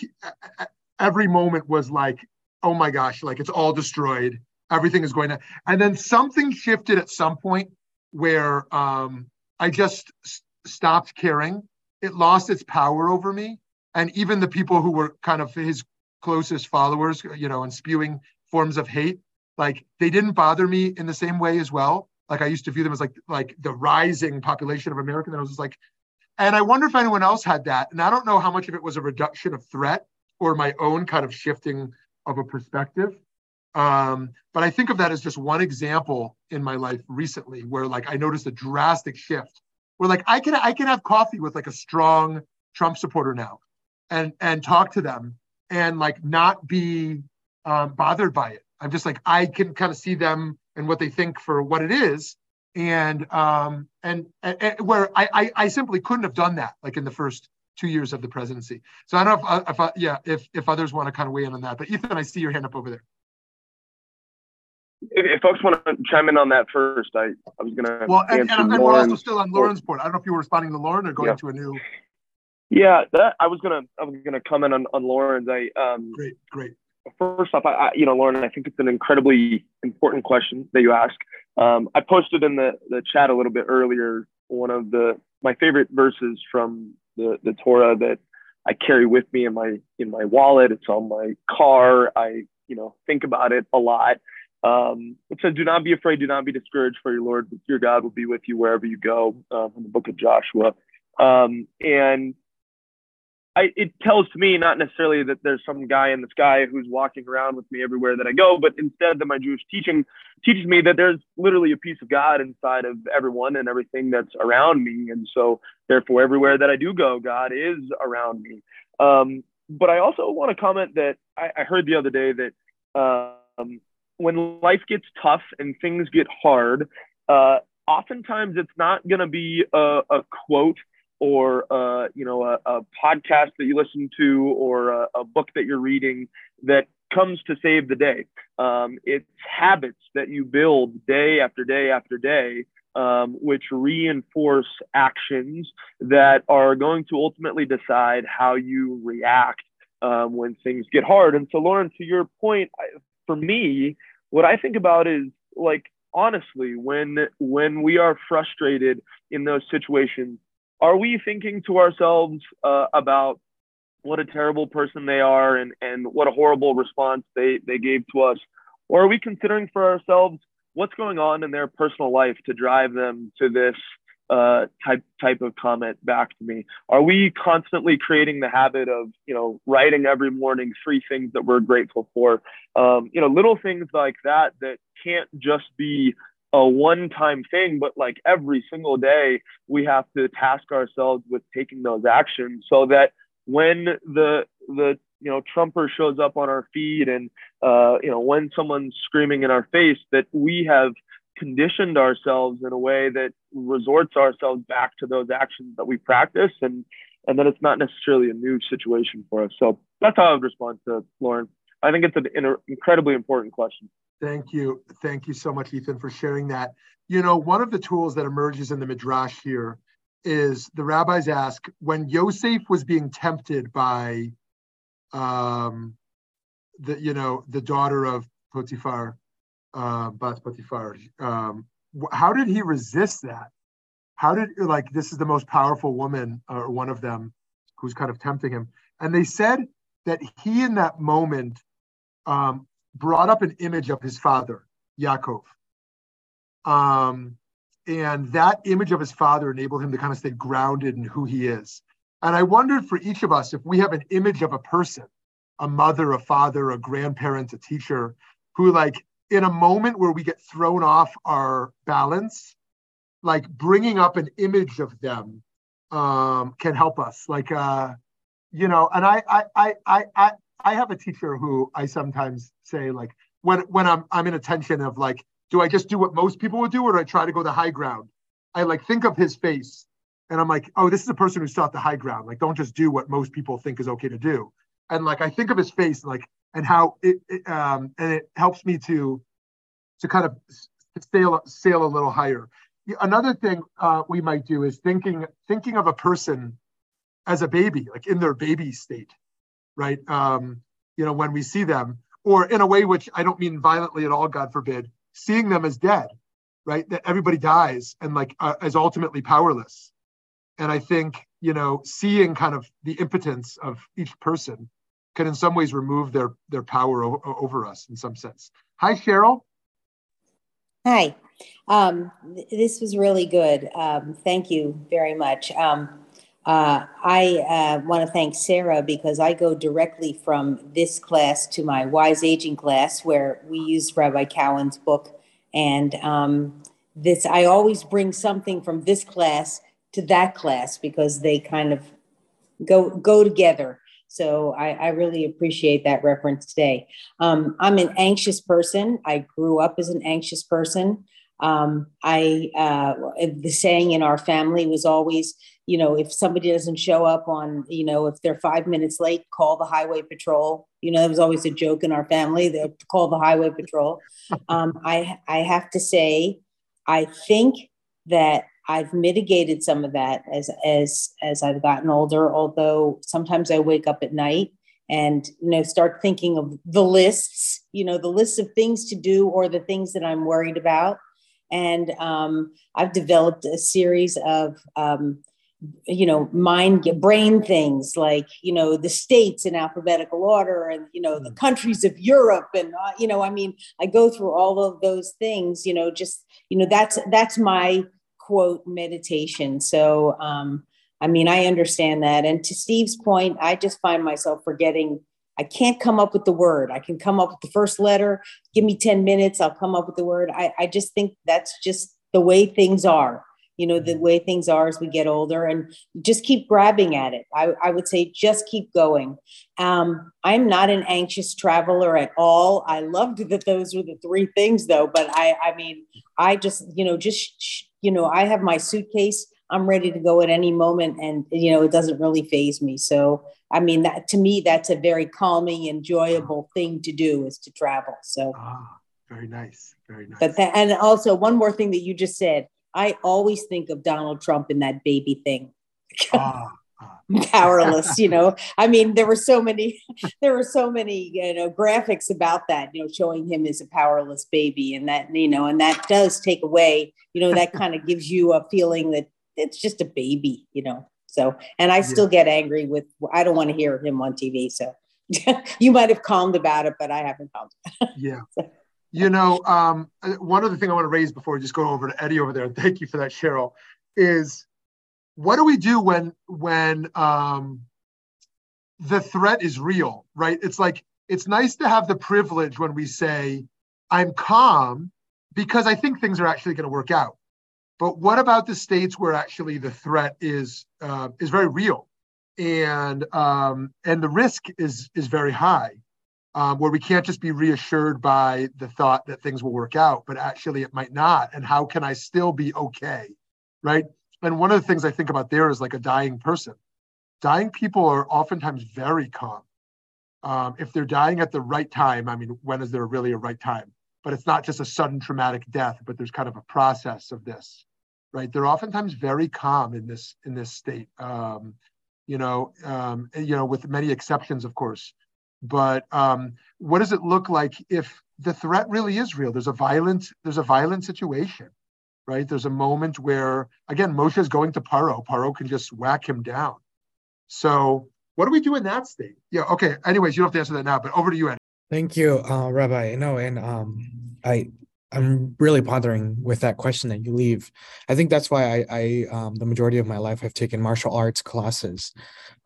every moment was like oh my gosh, like it's all destroyed. Everything is going to. And then something shifted at some point where um, I just s- stopped caring. It lost its power over me. And even the people who were kind of his closest followers, you know, and spewing forms of hate, like they didn't bother me in the same way as well. Like I used to view them as like like the rising population of America. And I was just like, and I wonder if anyone else had that. And I don't know how much of it was a reduction of threat or my own kind of shifting of a perspective. Um, but I think of that as just one example in my life recently where like I noticed a drastic shift where like I can I can have coffee with like a strong Trump supporter now and and talk to them and like not be um, bothered by it. I'm just like I can kind of see them and what they think for what it is, and um, and, and, and where I, I I simply couldn't have done that like in the first two years of the presidency. So I don't know if, if I, yeah, if, if others want to kind of weigh in on that. But Ethan, I see your hand up over there. If, if folks want to chime in on that first, I, I was going to. Well, and, and, and we're also still on Lauren's point. I don't know if you were responding to Lauren or going yeah. to a new. Yeah, that I was gonna I was gonna comment on, on Lauren's. I um great great. first off, I, I, you know, Lauren, I think it's an incredibly important question that you ask. Um, I posted in the, the chat a little bit earlier one of the my favorite verses from the, the Torah that I carry with me in my in my wallet. It's on my car. I you know think about it a lot. Um, it says, "Do not be afraid. Do not be discouraged. For your Lord, your God, will be with you wherever you go." Um, in the book of Joshua, um, and I, it tells to me not necessarily that there's some guy in the sky who's walking around with me everywhere that I go, but instead that my Jewish teaching teaches me that there's literally a piece of God inside of everyone and everything that's around me. And so therefore everywhere that I do go, God is around me. Um, but I also want to comment that I, I heard the other day that um, when life gets tough and things get hard, uh, oftentimes it's not going to be a, a quote or uh, you know a, a, podcast that you listen to or a, a, book that you're reading that comes to save the day. Um, it's habits that you build day after day after day, um, which reinforce actions that are going to ultimately decide how you react um, when things get hard. And so, Lauren, to your point, I, for me, what I think about is like honestly, when when we are frustrated in those situations are we thinking to ourselves uh, about what a terrible person they are and, and what a horrible response they, they gave to us? Or are we considering for ourselves what's going on in their personal life to drive them to this uh, type type of comment back to me? Are we constantly creating the habit of you know writing every morning three things that we're grateful for? Um, you know, little things like that that can't just be a one time thing, but like every single day, we have to task ourselves with taking those actions so that when the, the, you know, Trumper shows up on our feed and, uh, you know, when someone's screaming in our face, that we have conditioned ourselves in a way that resorts ourselves back to those actions that we practice and, and then it's not necessarily a new situation for us. So that's how I would respond to Lauren. I think it's an incredibly important question. Thank you. Thank you so much, Ethan, for sharing that. You know, one of the tools that emerges in the Midrash here is the rabbis ask when Yosef was being tempted by um, the, you know, the daughter of Potiphar, uh, Bat Potiphar, um, how did he resist that? How did, like, this is the most powerful woman, or one of them, who's kind of tempting him. And they said that he, in that moment, um, brought up an image of his father, Yaakov. Um, and that image of his father enabled him to kind of stay grounded in who he is. And I wondered for each of us if we have an image of a person, a mother, a father, a grandparent, a teacher, who, like, in a moment where we get thrown off our balance, like bringing up an image of them um, can help us. Like, uh, you know, and I, I, I, I, I, I have a teacher who I sometimes say like when when I'm I'm in a tension of like, do I just do what most people would do, or do I try to go the high ground? I like think of his face, and I'm like, oh, this is a person who sought the high ground. Like, don't just do what most people think is okay to do. And like I think of his face, like and how it, it um and it helps me to to kind of sail sail a little higher. Another thing uh, we might do is thinking thinking of a person as a baby, like in their baby state right? Um, you know, when we see them, or in a way which I don't mean violently at all, God forbid, seeing them as dead, right? That everybody dies and like uh, as ultimately powerless. And I think, you know, seeing kind of the impotence of each person can in some ways remove their their power o- over us in some sense. Hi, Cheryl. Hi. Um, this was really good. Um, thank you very much. Um, uh, I uh, want to thank Sarah because I go directly from this class to my Wise Aging class, where we use Rabbi Cowan's book. And um, this, I always bring something from this class to that class because they kind of go go together. So I, I really appreciate that reference today. Um, I'm an anxious person. I grew up as an anxious person. Um, I uh, the saying in our family was always you know, if somebody doesn't show up on, you know, if they're five minutes late, call the highway patrol. You know, there was always a joke in our family. They call the highway patrol. Um, I I have to say, I think that I've mitigated some of that as as as I've gotten older. Although sometimes I wake up at night and you know start thinking of the lists you know the lists of things to do or the things that i'm worried about and um, i've developed a series of um, you know mind brain things like you know the states in alphabetical order and you know the mm. countries of europe and uh, you know i mean i go through all of those things you know just you know that's that's my quote meditation so um I mean, I understand that. And to Steve's point, I just find myself forgetting. I can't come up with the word. I can come up with the first letter. Give me 10 minutes, I'll come up with the word. I, I just think that's just the way things are, you know, the mm-hmm. way things are as we get older and just keep grabbing at it. I, I would say just keep going. Um, I'm not an anxious traveler at all. I loved that those were the three things though, but I, I mean, I just, you know, just, you know, I have my suitcase I'm ready to go at any moment. And, you know, it doesn't really phase me. So, I mean, that to me, that's a very calming, enjoyable thing to do is to travel. So, ah, very nice. Very nice. But that, and also one more thing that you just said, I always think of Donald Trump in that baby thing. ah. powerless you know i mean there were so many there were so many you know graphics about that you know showing him as a powerless baby and that you know and that does take away you know that kind of gives you a feeling that it's just a baby, you know. So, and I still yeah. get angry with, I don't want to hear him on TV. So you might have calmed about it, but I haven't calmed. yeah. You know, um, uh, one other thing I want to raise before we just go over to Eddie over there, and thank you for that, Cheryl, is what do we do when when um, the threat is real, right? It's like it's nice to have the privilege when we say, "I'm calm," because I think things are actually going to work out. But what about the states where actually the threat is uh, is very real, and um, and the risk is is very high, um, where we can't just be reassured by the thought that things will work out, but actually it might not. And how can I still be okay, right? And one of the things I think about there is like a dying person. Dying people are oftentimes very calm. Um, if they're dying at the right time, I mean, when is there really a right time? but it's not just a sudden traumatic death, but there's kind of a process of this, right? They're oftentimes very calm in this in this state, um, you know, um, you know, with many exceptions, of course. But um, what does it look like if the threat really is real? There's a violent there's a violent situation, right? There's a moment where again Moshe is going to Paro. Paro can just whack him down. So what do we do in that state? Yeah. Okay. Anyways, you don't have to answer that now, but over to you, Ed. Thank you, uh, Rabbi. No, and um, I I'm really pondering with that question that you leave. I think that's why I, I um, the majority of my life I've taken martial arts classes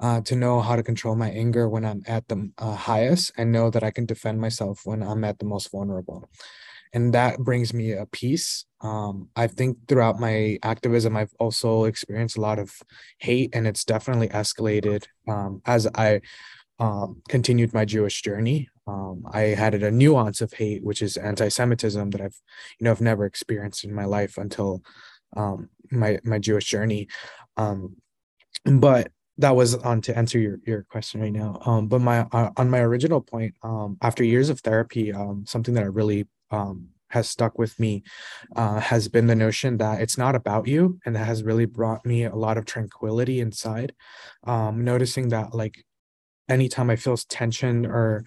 uh, to know how to control my anger when I'm at the uh, highest and know that I can defend myself when I'm at the most vulnerable. And that brings me a peace. Um, I think throughout my activism, I've also experienced a lot of hate, and it's definitely escalated um, as I um, continued my Jewish journey. Um, I had a nuance of hate, which is anti-Semitism, that I've, you know, I've never experienced in my life until um, my my Jewish journey. Um, but that was on to answer your, your question right now. Um, but my uh, on my original point, um, after years of therapy, um, something that I really um, has stuck with me uh, has been the notion that it's not about you, and that has really brought me a lot of tranquility inside. Um, noticing that like anytime I feel tension or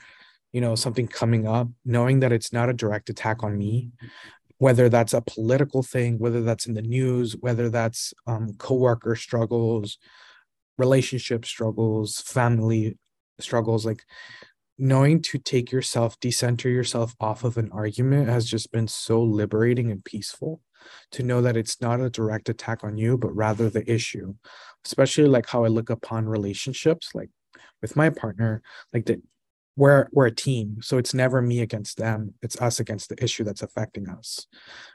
you know something coming up knowing that it's not a direct attack on me whether that's a political thing whether that's in the news whether that's um, coworker struggles relationship struggles family struggles like knowing to take yourself decenter yourself off of an argument has just been so liberating and peaceful to know that it's not a direct attack on you but rather the issue. Especially like how i look upon relationships like with my partner like that we're we're a team so it's never me against them it's us against the issue that's affecting us.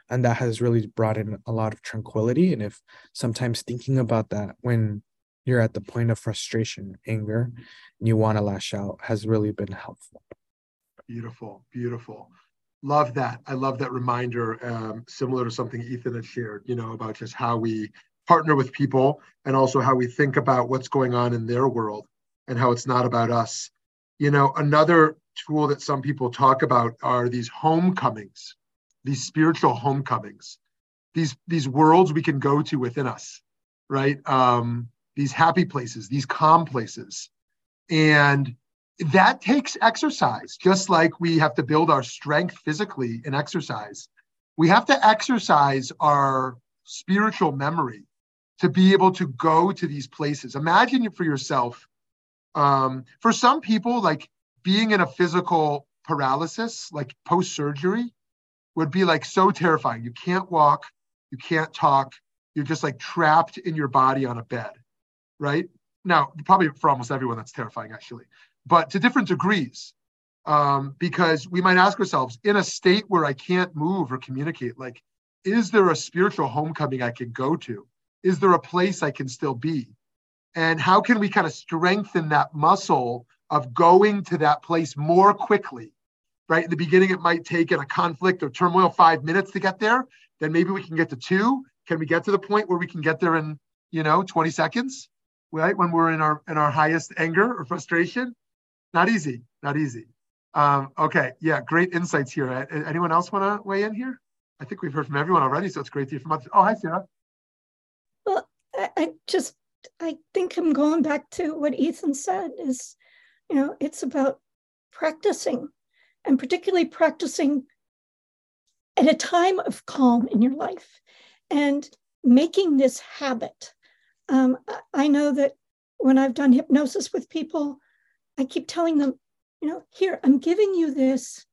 And that has really brought in a lot of tranquility and if sometimes thinking about that when you're at the point of frustration anger and you want to lash out has really been helpful. Beautiful beautiful. Love that i love that reminder um, similar to something ethan had shared you know about just how we partner with people and also how we think about what's going on in their world and how it's not about us you know, another tool that some people talk about are these homecomings, these spiritual homecomings, these these worlds we can go to within us, right? Um, these happy places, these calm places, and that takes exercise, just like we have to build our strength physically in exercise. We have to exercise our spiritual memory to be able to go to these places. Imagine for yourself, um, for some people, like being in a physical paralysis, like post surgery, would be like so terrifying. You can't walk, you can't talk, you're just like trapped in your body on a bed, right? Now, probably for almost everyone, that's terrifying actually, but to different degrees. Um, because we might ask ourselves, in a state where I can't move or communicate, like, is there a spiritual homecoming I can go to? Is there a place I can still be? And how can we kind of strengthen that muscle of going to that place more quickly? Right. In the beginning, it might take in a conflict or turmoil five minutes to get there. Then maybe we can get to two. Can we get to the point where we can get there in, you know, 20 seconds? Right. When we're in our in our highest anger or frustration. Not easy. Not easy. Um, okay. Yeah. Great insights here. Anyone else want to weigh in here? I think we've heard from everyone already, so it's great to hear from others. Oh, hi, Sarah. Well, I, I just I think I'm going back to what Ethan said is, you know, it's about practicing and particularly practicing at a time of calm in your life and making this habit. Um, I know that when I've done hypnosis with people, I keep telling them, you know, here, I'm giving you this.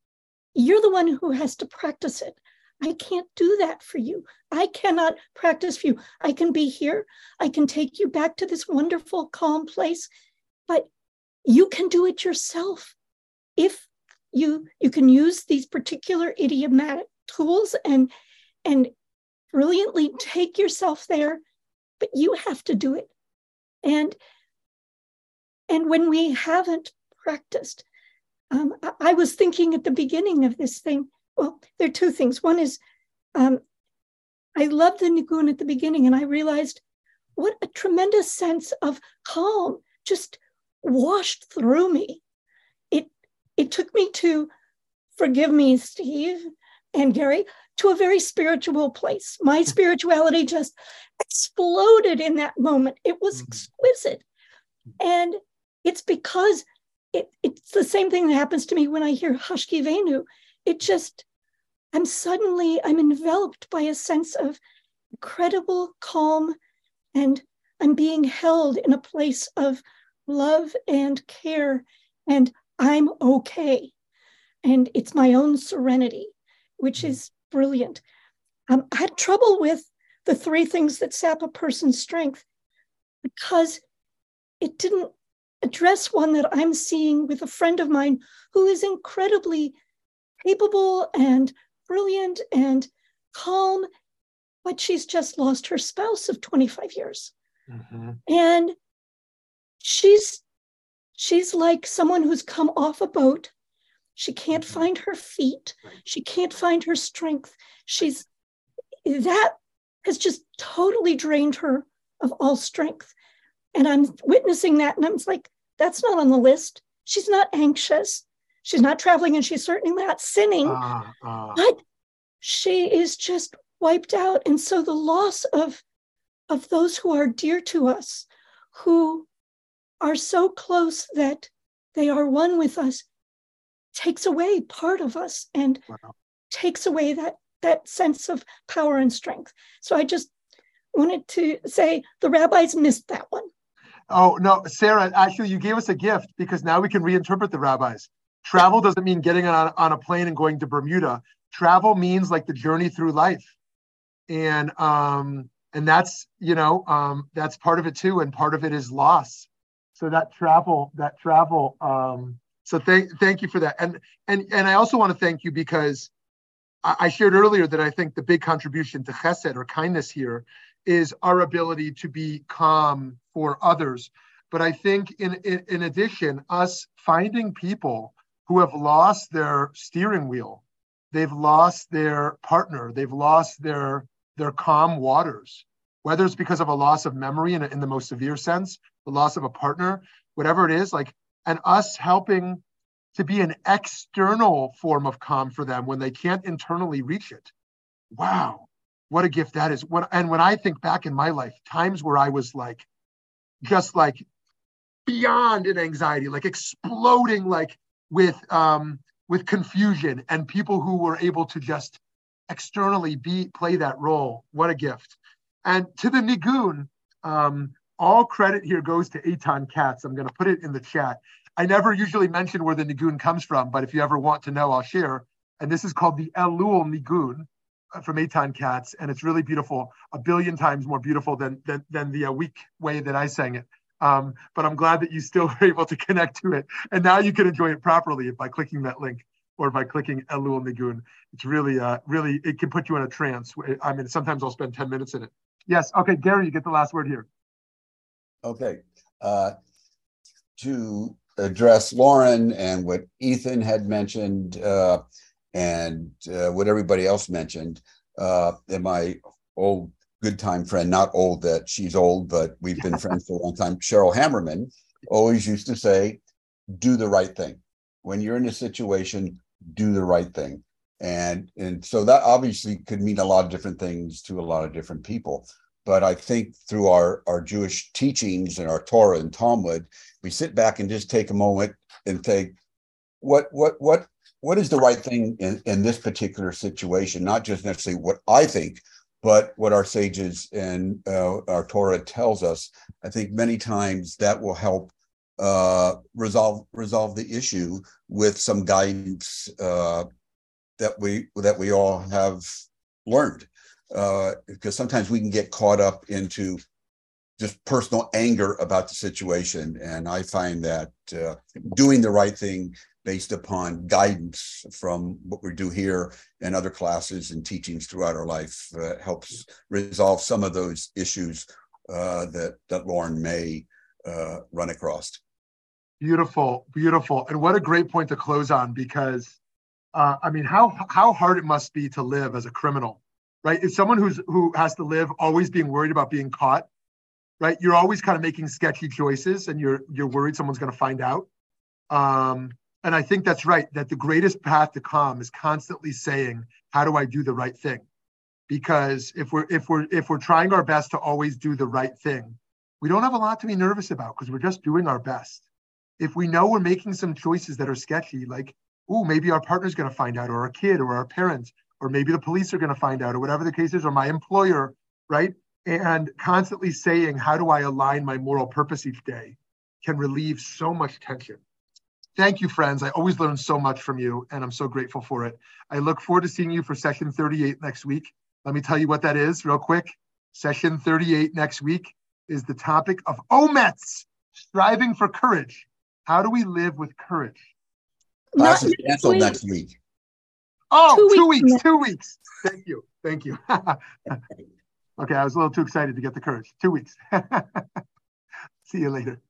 You're the one who has to practice it. I can't do that for you. I cannot practice for you. I can be here. I can take you back to this wonderful, calm place, but you can do it yourself. If you you can use these particular idiomatic tools and and brilliantly take yourself there, but you have to do it. And and when we haven't practiced, um, I, I was thinking at the beginning of this thing well, there are two things. One is um, I loved the Nigun at the beginning, and I realized what a tremendous sense of calm just washed through me. It it took me to forgive me, Steve and Gary, to a very spiritual place. My spirituality just exploded in that moment. It was mm-hmm. exquisite. And it's because it, it's the same thing that happens to me when I hear Hashkiveinu it just, I'm suddenly, I'm enveloped by a sense of incredible calm and I'm being held in a place of love and care and I'm okay. And it's my own serenity, which mm-hmm. is brilliant. Um, I had trouble with the three things that sap a person's strength because it didn't address one that I'm seeing with a friend of mine who is incredibly capable and brilliant and calm, but she's just lost her spouse of 25 years. Mm-hmm. And she's she's like someone who's come off a boat. She can't mm-hmm. find her feet. She can't find her strength. She's that has just totally drained her of all strength. And I'm witnessing that, and I'm like, that's not on the list. She's not anxious. She's not traveling and she's certainly not sinning, uh, uh. but she is just wiped out. And so the loss of, of those who are dear to us, who are so close that they are one with us, takes away part of us and wow. takes away that, that sense of power and strength. So I just wanted to say the rabbis missed that one. Oh, no, Sarah, actually, you gave us a gift because now we can reinterpret the rabbis. Travel doesn't mean getting on, on a plane and going to Bermuda. Travel means like the journey through life. And um, and that's you know um, that's part of it too, and part of it is loss. So that travel, that travel. Um, so thank thank you for that, and and and I also want to thank you because I, I shared earlier that I think the big contribution to Chesed or kindness here is our ability to be calm for others. But I think in in, in addition, us finding people who have lost their steering wheel. They've lost their partner. They've lost their, their calm waters, whether it's because of a loss of memory in, in the most severe sense, the loss of a partner, whatever it is, like, and us helping to be an external form of calm for them when they can't internally reach it. Wow, what a gift that is. When, and when I think back in my life, times where I was like, just like beyond an anxiety, like exploding, like with um, with confusion, and people who were able to just externally be play that role. What a gift! And to the Nigun, um, all credit here goes to Eitan Katz. I'm going to put it in the chat. I never usually mention where the Nigun comes from, but if you ever want to know, I'll share. And this is called the Elul Nigun uh, from Eitan Katz, and it's really beautiful, a billion times more beautiful than than, than the uh, weak way that I sang it. Um, but I'm glad that you still were able to connect to it, and now you can enjoy it properly by clicking that link or by clicking Elul Nigun. It's really, uh, really, it can put you in a trance. I mean, sometimes I'll spend 10 minutes in it. Yes. Okay, Gary, you get the last word here. Okay. Uh, to address Lauren and what Ethan had mentioned uh, and uh, what everybody else mentioned, uh, and my old good time friend, not old that she's old, but we've been friends for a long time, Cheryl Hammerman, always used to say, do the right thing. When you're in a situation, do the right thing. And, and so that obviously could mean a lot of different things to a lot of different people. But I think through our, our Jewish teachings and our Torah and Talmud, we sit back and just take a moment and think, what what what what is the right thing in, in this particular situation? Not just necessarily what I think, but what our sages and uh, our Torah tells us. I think many times that will help uh, resolve resolve the issue with some guidance uh, that we that we all have learned. Uh, because sometimes we can get caught up into just personal anger about the situation, and I find that uh, doing the right thing based upon guidance from what we do here and other classes and teachings throughout our life uh, helps resolve some of those issues uh, that that Lauren may uh, run across. Beautiful, beautiful, and what a great point to close on because, uh, I mean, how how hard it must be to live as a criminal, right? If someone who's who has to live always being worried about being caught, right? You're always kind of making sketchy choices, and you're you're worried someone's going to find out. Um, and I think that's right. That the greatest path to calm is constantly saying, "How do I do the right thing?" Because if we're if we're if we're trying our best to always do the right thing, we don't have a lot to be nervous about because we're just doing our best if we know we're making some choices that are sketchy, like, oh, maybe our partner's going to find out, or our kid, or our parents, or maybe the police are going to find out, or whatever the case is, or my employer, right? And constantly saying, how do I align my moral purpose each day can relieve so much tension. Thank you, friends. I always learn so much from you, and I'm so grateful for it. I look forward to seeing you for session 38 next week. Let me tell you what that is, real quick. Session 38 next week is the topic of Ometz, striving for courage. How do we live with courage? Class is canceled next week. Oh, two, two weeks, weeks two weeks. Thank you. Thank you. okay, I was a little too excited to get the courage. Two weeks. See you later.